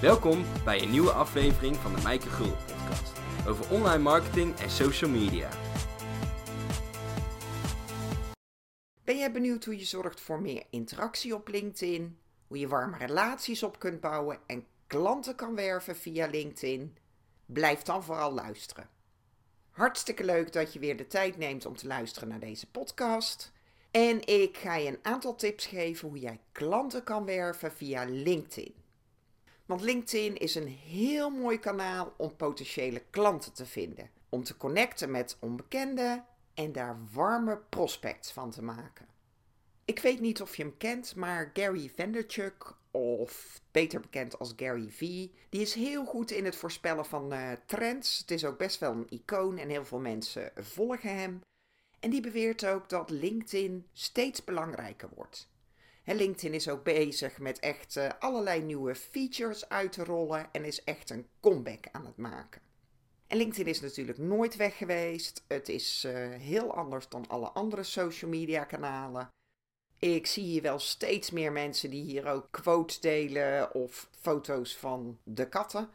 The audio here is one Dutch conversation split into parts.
Welkom bij een nieuwe aflevering van de Mijke Gul podcast over online marketing en social media. Ben jij benieuwd hoe je zorgt voor meer interactie op LinkedIn? Hoe je warme relaties op kunt bouwen en klanten kan werven via LinkedIn? Blijf dan vooral luisteren. Hartstikke leuk dat je weer de tijd neemt om te luisteren naar deze podcast. En ik ga je een aantal tips geven hoe jij klanten kan werven via LinkedIn. Want LinkedIn is een heel mooi kanaal om potentiële klanten te vinden, om te connecten met onbekenden en daar warme prospects van te maken. Ik weet niet of je hem kent, maar Gary Vaynerchuk, of beter bekend als Gary V, die is heel goed in het voorspellen van uh, trends. Het is ook best wel een icoon en heel veel mensen volgen hem. En die beweert ook dat LinkedIn steeds belangrijker wordt. LinkedIn is ook bezig met echt uh, allerlei nieuwe features uit te rollen en is echt een comeback aan het maken. En LinkedIn is natuurlijk nooit weg geweest. Het is uh, heel anders dan alle andere social media kanalen. Ik zie hier wel steeds meer mensen die hier ook quotes delen of foto's van de katten.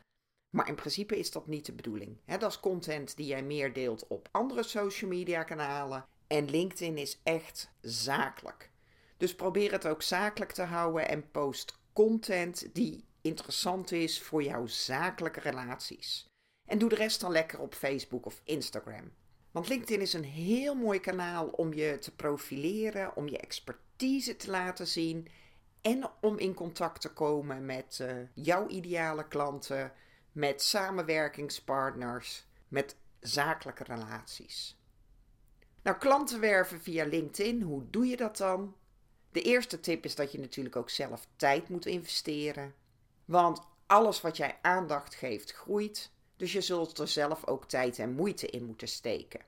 Maar in principe is dat niet de bedoeling. dat is content die jij meer deelt op andere social media kanalen. En LinkedIn is echt zakelijk. Dus probeer het ook zakelijk te houden en post content die interessant is voor jouw zakelijke relaties. En doe de rest dan lekker op Facebook of Instagram. Want LinkedIn is een heel mooi kanaal om je te profileren, om je expertise te laten zien en om in contact te komen met uh, jouw ideale klanten, met samenwerkingspartners, met zakelijke relaties. Nou, klanten werven via LinkedIn, hoe doe je dat dan? De eerste tip is dat je natuurlijk ook zelf tijd moet investeren. Want alles wat jij aandacht geeft, groeit. Dus je zult er zelf ook tijd en moeite in moeten steken.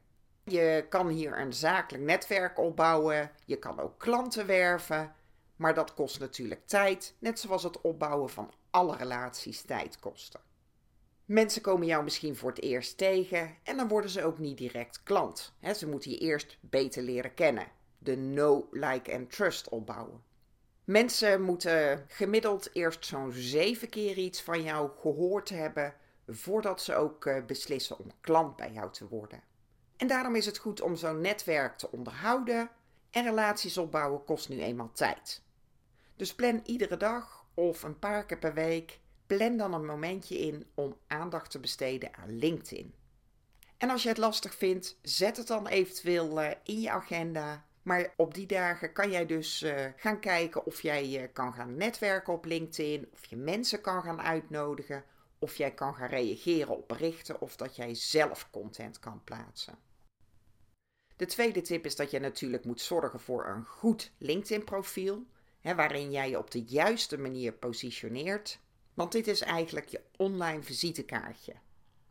Je kan hier een zakelijk netwerk opbouwen. Je kan ook klanten werven. Maar dat kost natuurlijk tijd, net zoals het opbouwen van alle relaties tijd kosten. Mensen komen jou misschien voor het eerst tegen en dan worden ze ook niet direct klant. ze moeten je eerst beter leren kennen de know, like en trust opbouwen. Mensen moeten gemiddeld eerst zo'n zeven keer iets van jou gehoord hebben voordat ze ook eh, beslissen om klant bij jou te worden. En daarom is het goed om zo'n netwerk te onderhouden en relaties opbouwen kost nu eenmaal tijd. Dus plan iedere dag of een paar keer per week, plan dan een momentje in om aandacht te besteden aan LinkedIn. En als je het lastig vindt, zet het dan eventueel eh, in je agenda maar op die dagen kan jij dus uh, gaan kijken of jij uh, kan gaan netwerken op LinkedIn, of je mensen kan gaan uitnodigen, of jij kan gaan reageren op berichten, of dat jij zelf content kan plaatsen. De tweede tip is dat je natuurlijk moet zorgen voor een goed LinkedIn-profiel, waarin jij je op de juiste manier positioneert. Want dit is eigenlijk je online visitekaartje.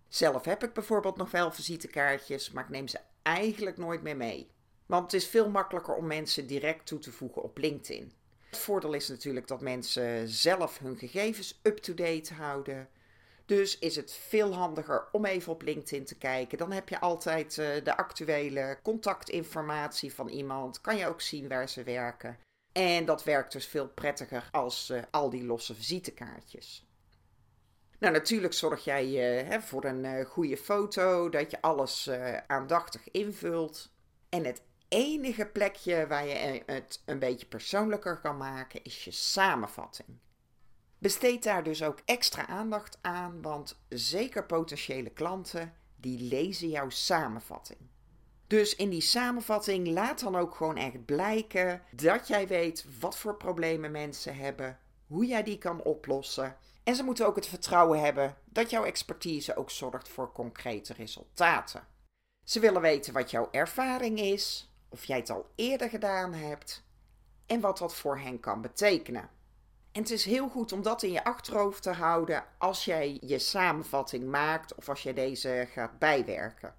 Zelf heb ik bijvoorbeeld nog wel visitekaartjes, maar ik neem ze eigenlijk nooit meer mee. Want het is veel makkelijker om mensen direct toe te voegen op LinkedIn. Het voordeel is natuurlijk dat mensen zelf hun gegevens up-to-date houden. Dus is het veel handiger om even op LinkedIn te kijken. Dan heb je altijd uh, de actuele contactinformatie van iemand. Kan je ook zien waar ze werken. En dat werkt dus veel prettiger als uh, al die losse visitekaartjes. Nou, natuurlijk zorg jij uh, hè, voor een goede foto, dat je alles aandachtig invult. En het enige plekje waar je het een beetje persoonlijker kan maken is je samenvatting. Besteed daar dus ook extra aandacht aan, want zeker potentiële klanten die lezen jouw samenvatting. Dus in die samenvatting laat dan ook gewoon echt blijken dat jij weet wat voor problemen mensen hebben, hoe jij die kan oplossen. En ze moeten ook het vertrouwen hebben dat jouw expertise ook zorgt voor concrete resultaten. Ze willen weten wat jouw ervaring is, of jij het al eerder gedaan hebt en wat dat voor hen kan betekenen. En het is heel goed om dat in je achterhoofd te houden als jij je samenvatting maakt of als jij deze gaat bijwerken.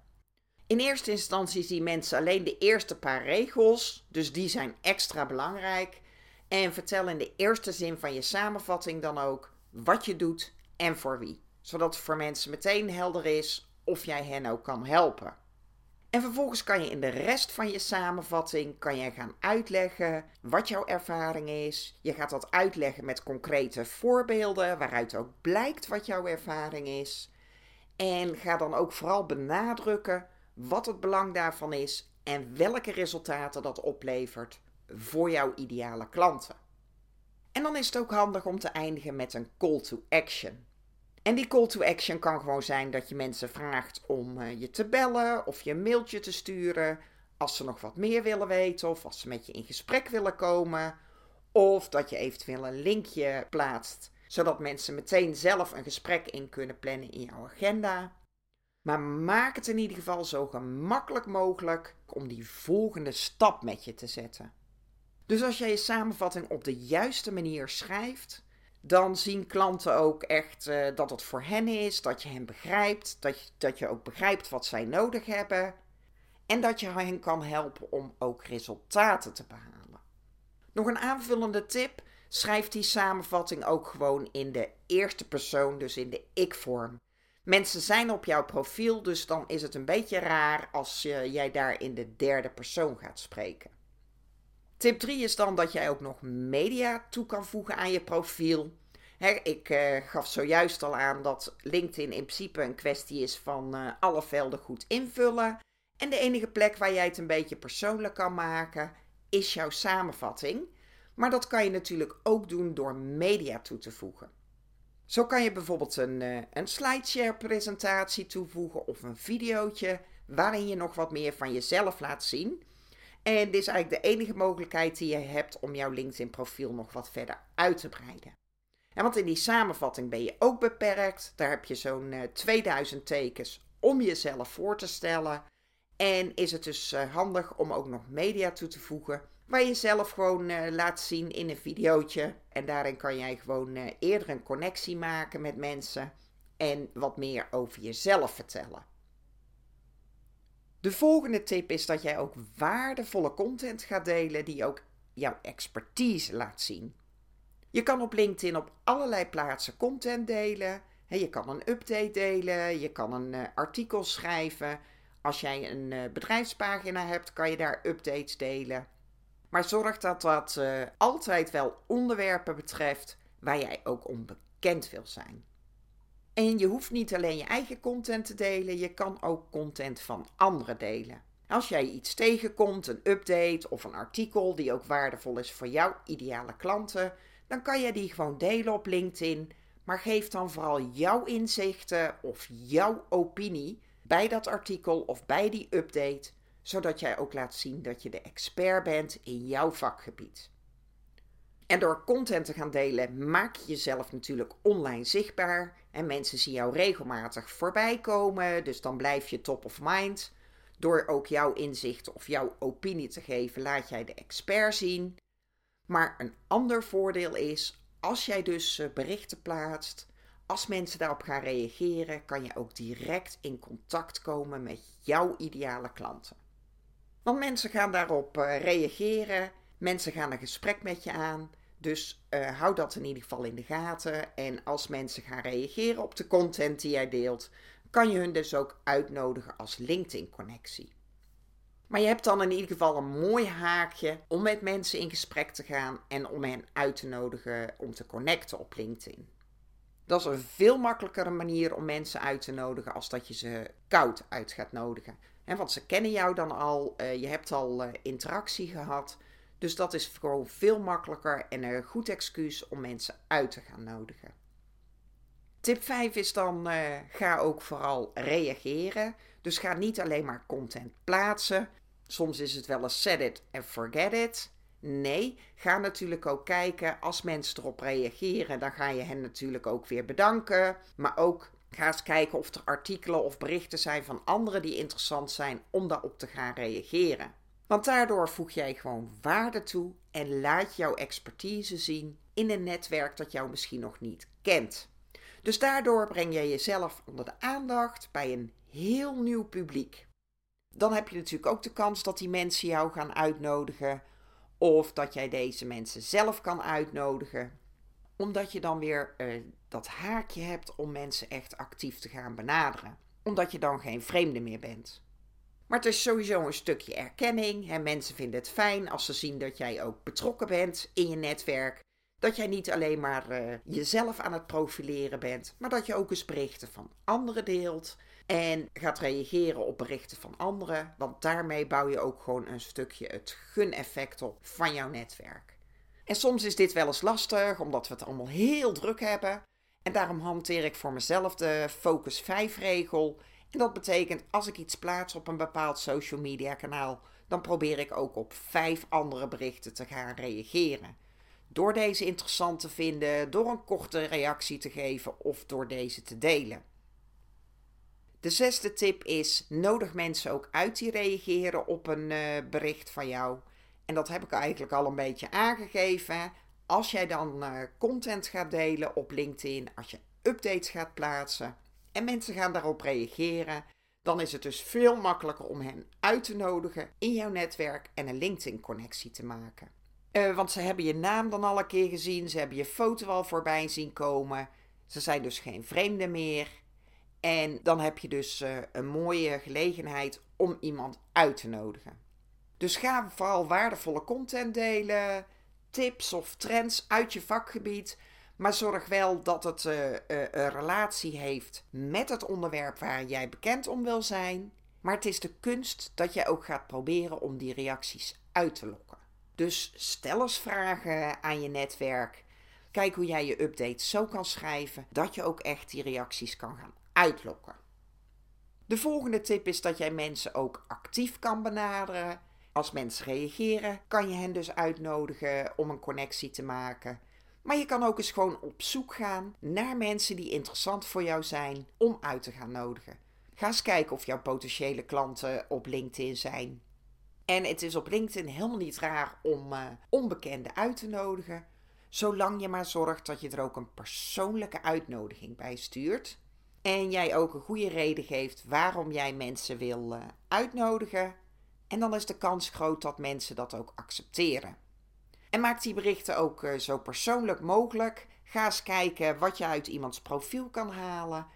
In eerste instantie zien mensen alleen de eerste paar regels, dus die zijn extra belangrijk. En vertel in de eerste zin van je samenvatting dan ook wat je doet en voor wie, zodat het voor mensen meteen helder is of jij hen ook kan helpen. En vervolgens kan je in de rest van je samenvatting kan je gaan uitleggen wat jouw ervaring is. Je gaat dat uitleggen met concrete voorbeelden waaruit ook blijkt wat jouw ervaring is. En ga dan ook vooral benadrukken wat het belang daarvan is en welke resultaten dat oplevert voor jouw ideale klanten. En dan is het ook handig om te eindigen met een call to action. En die call to action kan gewoon zijn dat je mensen vraagt om uh, je te bellen of je een mailtje te sturen als ze nog wat meer willen weten of als ze met je in gesprek willen komen. Of dat je eventueel een linkje plaatst zodat mensen meteen zelf een gesprek in kunnen plannen in jouw agenda. Maar maak het in ieder geval zo gemakkelijk mogelijk om die volgende stap met je te zetten. Dus als jij je samenvatting op de juiste manier schrijft, dan zien klanten ook echt uh, dat het voor hen is, dat je hen begrijpt, dat dat je ook begrijpt wat zij nodig hebben en dat je hen kan helpen om ook resultaten te behalen. Nog een aanvullende tip: schrijf die samenvatting ook gewoon in de eerste persoon, dus in de ik-vorm. Mensen zijn op jouw profiel, dus dan is het een beetje raar als jij daar in de derde persoon gaat spreken. Tip 3 is dan dat jij ook nog media toe kan voegen aan je profiel. ik uh, gaf zojuist al aan dat LinkedIn in principe een kwestie is van uh, alle velden goed invullen. En de enige plek waar jij het een beetje persoonlijk kan maken is jouw samenvatting. Maar dat kan je natuurlijk ook doen door media toe te voegen. Zo kan je bijvoorbeeld een, uh, een slideshare presentatie toevoegen of een videootje waarin je nog wat meer van jezelf laat zien. En dit is eigenlijk de enige mogelijkheid die je hebt om jouw LinkedIn profiel nog wat verder uit te breiden. En want in die samenvatting ben je ook beperkt. Daar heb je zo'n uh, eh, 2000 tekens om jezelf voor te stellen. En is het dus uh, handig om ook nog media toe te voegen Waar je zelf gewoon uh, laat zien in een videootje. En daarin kan jij gewoon eerder een connectie maken met mensen. En wat meer over jezelf vertellen. De volgende tip is dat jij ook waardevolle content gaat delen die ook jouw expertise laat zien. Je kan op LinkedIn op allerlei plaatsen content delen. je kan een update delen, je kan een uh, artikel schrijven. Als jij een bedrijfspagina hebt, kan je daar updates delen. Maar zorg dat dat uh, altijd wel onderwerpen betreft waar jij ook onbekend wil zijn. En je hoeft niet alleen je eigen content te delen, je kan ook content van anderen delen. Als jij iets tegenkomt, een update of een artikel die ook waardevol is voor jouw ideale klanten, dan kan je die gewoon delen op LinkedIn. Maar geef dan vooral jouw inzichten of jouw opinie bij dat artikel of bij die update zodat jij ook laat zien dat je de expert bent in jouw vakgebied. En door content te gaan delen, maak je jezelf natuurlijk online zichtbaar. En mensen zien jou regelmatig voorbij komen, dus dan blijf je top of mind. Door ook jouw inzicht of jouw opinie te geven, laat jij de expert zien. Maar een ander voordeel is, als jij dus eh, berichten plaatst, als mensen daarop gaan reageren, kan je ook direct in contact komen met jouw ideale klanten. Want mensen gaan daarop uh, reageren, mensen gaan een gesprek met je aan. Dus uh, hou dat in ieder geval in de gaten. En als mensen gaan reageren op de content die jij deelt, kan je hun dus ook uitnodigen als LinkedIn-connectie. Maar je hebt dan in ieder geval een mooi haakje om met mensen in gesprek te gaan en om hen uit te nodigen om te connecten op LinkedIn. Dat is een veel makkelijkere manier om mensen uit te nodigen als dat je ze koud uit gaat nodigen want ze kennen jou dan al, uh, je hebt al uh, interactie gehad. Dus dat is gewoon veel makkelijker en een goed excuus om mensen uit te gaan nodigen. Tip 5 is dan: uh, ga ook vooral reageren. Dus ga niet alleen maar content plaatsen. Soms is het wel eens set it and forget it. Nee, ga natuurlijk ook kijken als mensen erop reageren. Dan ga je hen natuurlijk ook weer bedanken. Maar ook Ga eens kijken of er artikelen of berichten zijn van anderen die interessant zijn om daarop te gaan reageren. Want daardoor voeg jij gewoon waarde toe en laat jouw expertise zien in een netwerk dat jou misschien nog niet kent. Dus daardoor breng jij jezelf onder de aandacht bij een heel nieuw publiek. Dan heb je natuurlijk ook de kans dat die mensen jou gaan uitnodigen of dat jij deze mensen zelf kan uitnodigen omdat je dan weer uh, dat haakje hebt om mensen echt actief te gaan benaderen. Omdat je dan geen vreemde meer bent. Maar het is sowieso een stukje erkenning. En mensen vinden het fijn als ze zien dat jij ook betrokken bent in je netwerk. Dat jij niet alleen maar uh, jezelf aan het profileren bent, maar dat je ook eens berichten van anderen deelt. En gaat reageren op berichten van anderen. Want daarmee bouw je ook gewoon een stukje het gun-effect op van jouw netwerk. En soms is dit wel eens lastig, omdat we het allemaal heel druk hebben. En daarom hanteer ik voor mezelf de Focus 5 regel. En dat betekent als ik iets plaats op een bepaald social media kanaal, dan probeer ik ook op vijf andere berichten te gaan reageren. Door deze interessant te vinden, door een korte reactie te geven of door deze te delen. De zesde tip is: nodig mensen ook uit die reageren op een uh, bericht van jou. En dat heb ik eigenlijk al een beetje aangegeven. Als jij dan uh, content gaat delen op LinkedIn, als je updates gaat plaatsen en mensen gaan daarop reageren, dan is het dus veel makkelijker om hen uit te nodigen in jouw netwerk en een LinkedIn-connectie te maken. Uh, want ze hebben je naam dan al een keer gezien, ze hebben je foto al voorbij zien komen. Ze zijn dus geen vreemden meer. En dan heb je dus uh, een mooie gelegenheid om iemand uit te nodigen. Dus ga vooral waardevolle content delen, tips of trends uit je vakgebied. Maar zorg wel dat het uh, uh, een relatie heeft met het onderwerp waar jij bekend om wil zijn. Maar het is de kunst dat jij ook gaat proberen om die reacties uit te lokken. Dus stel eens vragen aan je netwerk. Kijk hoe jij je updates zo kan schrijven dat je ook echt die reacties kan gaan uitlokken. De volgende tip is dat jij mensen ook actief kan benaderen. Als mensen reageren, kan je hen dus uitnodigen om een connectie te maken. Maar je kan ook eens gewoon op zoek gaan naar mensen die interessant voor jou zijn om uit te gaan nodigen. Ga eens kijken of jouw potentiële klanten op LinkedIn zijn. En het is op LinkedIn helemaal niet raar om uh, onbekenden uit te nodigen, zolang je maar zorgt dat je er ook een persoonlijke uitnodiging bij stuurt. En jij ook een goede reden geeft waarom jij mensen wil uh, uitnodigen. En dan is de kans groot dat mensen dat ook accepteren. En maak die berichten ook uh, zo persoonlijk mogelijk. Ga eens kijken wat je uit iemands profiel kan halen.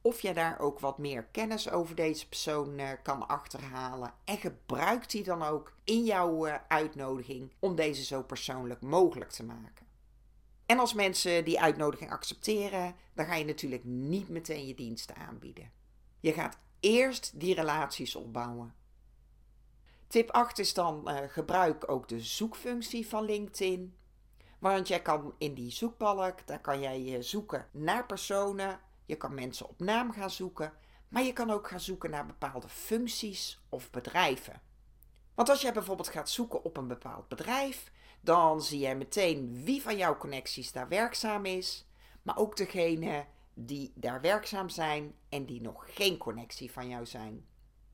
Of je daar ook wat meer kennis over deze persoon uh, kan achterhalen. En gebruik die dan ook in jouw uitnodiging om deze zo persoonlijk mogelijk te maken. En als mensen die uitnodiging accepteren, dan ga je natuurlijk niet meteen je diensten aanbieden. Je gaat eerst die relaties opbouwen. Tip 8 is dan uh, gebruik ook de zoekfunctie van LinkedIn. Want jij kan in die zoekbalk, daar kan jij zoeken naar personen. Je kan mensen op naam gaan zoeken. Maar je kan ook gaan zoeken naar bepaalde functies of bedrijven. Want als jij bijvoorbeeld gaat zoeken op een bepaald bedrijf, dan zie jij meteen wie van jouw connecties daar werkzaam is, maar ook degene die daar werkzaam zijn en die nog geen connectie van jou zijn.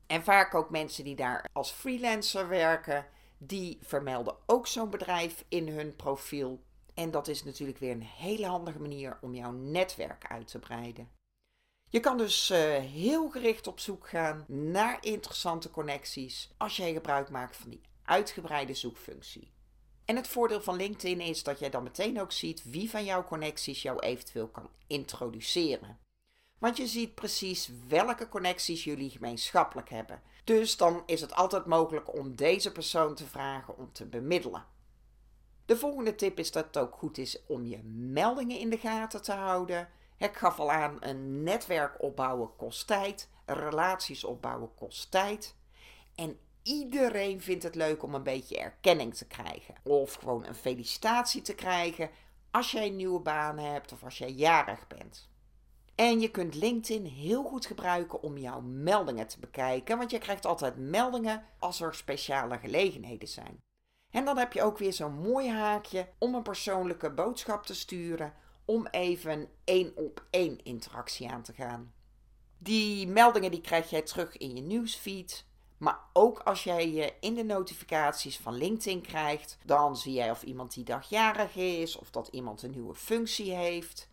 En vaak ook mensen die daar als freelancer werken, die vermelden ook zo'n bedrijf in hun profiel. En dat is natuurlijk weer een hele handige manier om jouw netwerk uit te breiden. Je kan dus uh, heel gericht op zoek gaan naar interessante connecties als jij gebruik maakt van die uitgebreide zoekfunctie. En het voordeel van LinkedIn is dat jij dan meteen ook ziet wie van jouw connecties jou eventueel kan introduceren. Want je ziet precies welke connecties jullie gemeenschappelijk hebben. Dus dan is het altijd mogelijk om deze persoon te vragen om te bemiddelen. De volgende tip is dat het ook goed is om je meldingen in de gaten te houden. Ik gaf al aan, een netwerk opbouwen kost tijd, relaties opbouwen kost tijd. En iedereen vindt het leuk om een beetje erkenning te krijgen. Of gewoon een felicitatie te krijgen als jij een nieuwe baan hebt of als jij jarig bent. En je kunt LinkedIn heel goed gebruiken om jouw meldingen te bekijken, want je krijgt altijd meldingen als er speciale gelegenheden zijn. En dan heb je ook weer zo'n mooi haakje om een persoonlijke boodschap te sturen, om even één op één interactie aan te gaan. Die meldingen die krijg jij terug in je nieuwsfeed. Maar ook als jij je in de notificaties van LinkedIn krijgt, dan zie jij of iemand die dagjarig is of dat iemand een nieuwe functie heeft.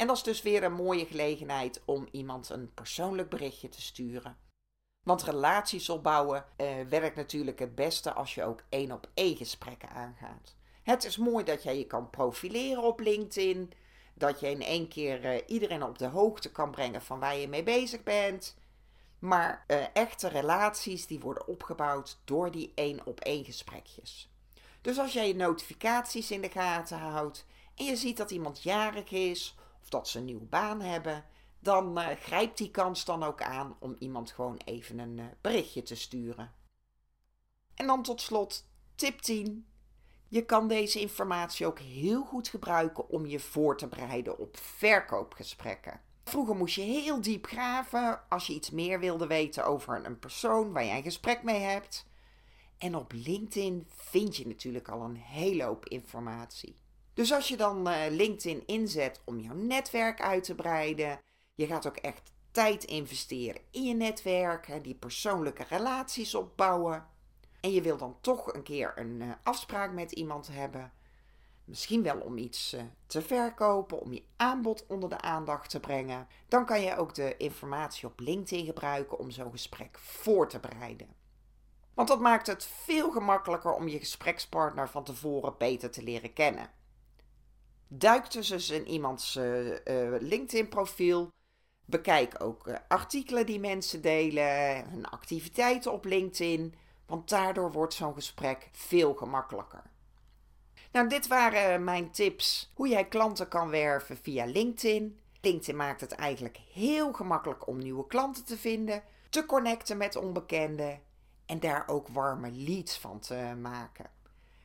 En dat is dus weer een mooie gelegenheid om iemand een persoonlijk berichtje te sturen. Want relaties opbouwen eh, werkt natuurlijk het beste als je ook één op één gesprekken aangaat. Het is mooi dat jij je kan profileren op LinkedIn. Dat je in één keer uh, iedereen op de hoogte kan brengen van waar je mee bezig bent. Maar eh, echte relaties die worden opgebouwd door die één op één gesprekjes. Dus als jij je notificaties in de gaten houdt en je ziet dat iemand jarig is of dat ze een nieuwe baan hebben, dan uh, grijpt die kans dan ook aan om iemand gewoon even een uh, berichtje te sturen. En dan tot slot tip 10. Je kan deze informatie ook heel goed gebruiken om je voor te bereiden op verkoopgesprekken. Vroeger moest je heel diep graven als je iets meer wilde weten over een persoon waar jij een gesprek mee hebt. En op LinkedIn vind je natuurlijk al een hele hoop informatie. Dus als je dan uh, LinkedIn inzet om jouw netwerk uit te breiden, je gaat ook echt tijd investeren in je netwerk, die persoonlijke relaties opbouwen. En je wil dan toch een keer een uh, afspraak met iemand hebben. Misschien wel om iets uh, te verkopen, om je aanbod onder de aandacht te brengen. Dan kan je ook de informatie op LinkedIn gebruiken om zo'n gesprek voor te bereiden. Want dat maakt het veel gemakkelijker om je gesprekspartner van tevoren beter te leren kennen. Duik eens in iemands uh, LinkedIn-profiel. Bekijk ook artikelen die mensen delen, hun activiteiten op LinkedIn want daardoor wordt zo'n gesprek veel gemakkelijker. Nou, dit waren mijn tips hoe jij klanten kan werven via LinkedIn. LinkedIn maakt het eigenlijk heel gemakkelijk om nieuwe klanten te vinden, te connecten met onbekenden en daar ook warme leads van te maken.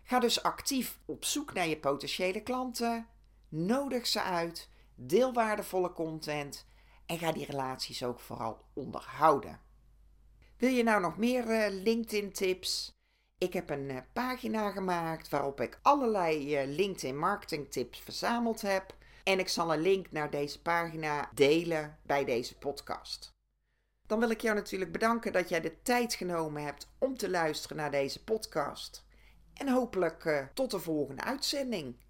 Ga dus actief op zoek naar je potentiële klanten, nodig ze uit, deel waardevolle content en ga die relaties ook vooral onderhouden. Wil je nou nog meer uh, LinkedIn tips? Ik heb een uh, pagina gemaakt waarop ik allerlei uh, LinkedIn marketing tips verzameld heb. En ik zal een link naar deze pagina delen bij deze podcast. Dan wil ik jou natuurlijk bedanken dat jij de tijd genomen hebt om te luisteren naar deze podcast. En hopelijk tot de volgende uitzending.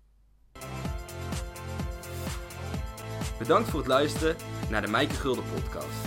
Bedankt voor het luisteren naar de Mijke Gulden podcast.